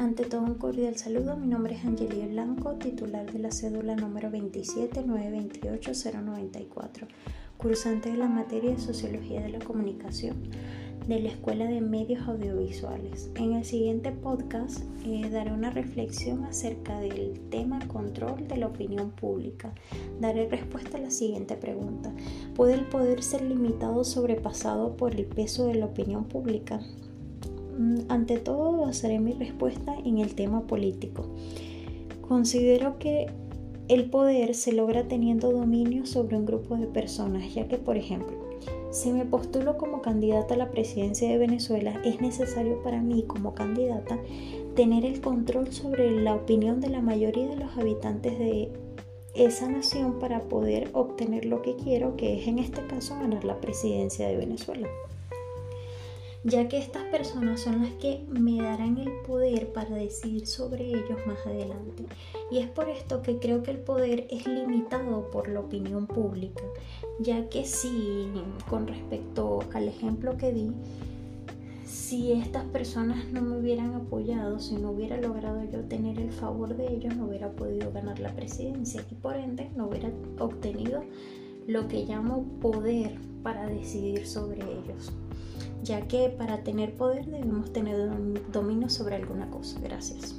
un cordial saludo. Mi nombre es Angelia Blanco, titular de la cédula número 27928-094, cursante de la materia de Sociología de la Comunicación de la Escuela de Medios Audiovisuales. En el siguiente podcast eh, daré una reflexión acerca del tema control de la opinión pública. Daré respuesta a la siguiente pregunta. ¿Puede el poder ser limitado sobrepasado por el peso de la opinión pública? Mm, ante todo basaré mi respuesta en el tema político. Considero que el poder se logra teniendo dominio sobre un grupo de personas, ya que, por ejemplo, si me postulo como candidata a la presidencia de Venezuela, es necesario para mí como candidata tener el control sobre la opinión de la mayoría de los habitantes de esa nación para poder obtener lo que quiero, que es en este caso ganar la presidencia de Venezuela ya que estas personas son las que me darán el poder para decidir sobre ellos más adelante. Y es por esto que creo que el poder es limitado por la opinión pública, ya que si con respecto al ejemplo que di, si estas personas no me hubieran apoyado, si no hubiera logrado yo tener el favor de ellos, no hubiera podido ganar la presidencia y por ende no hubiera obtenido lo que llamo poder para decidir sobre ellos ya que para tener poder debemos tener dominio sobre alguna cosa. Gracias.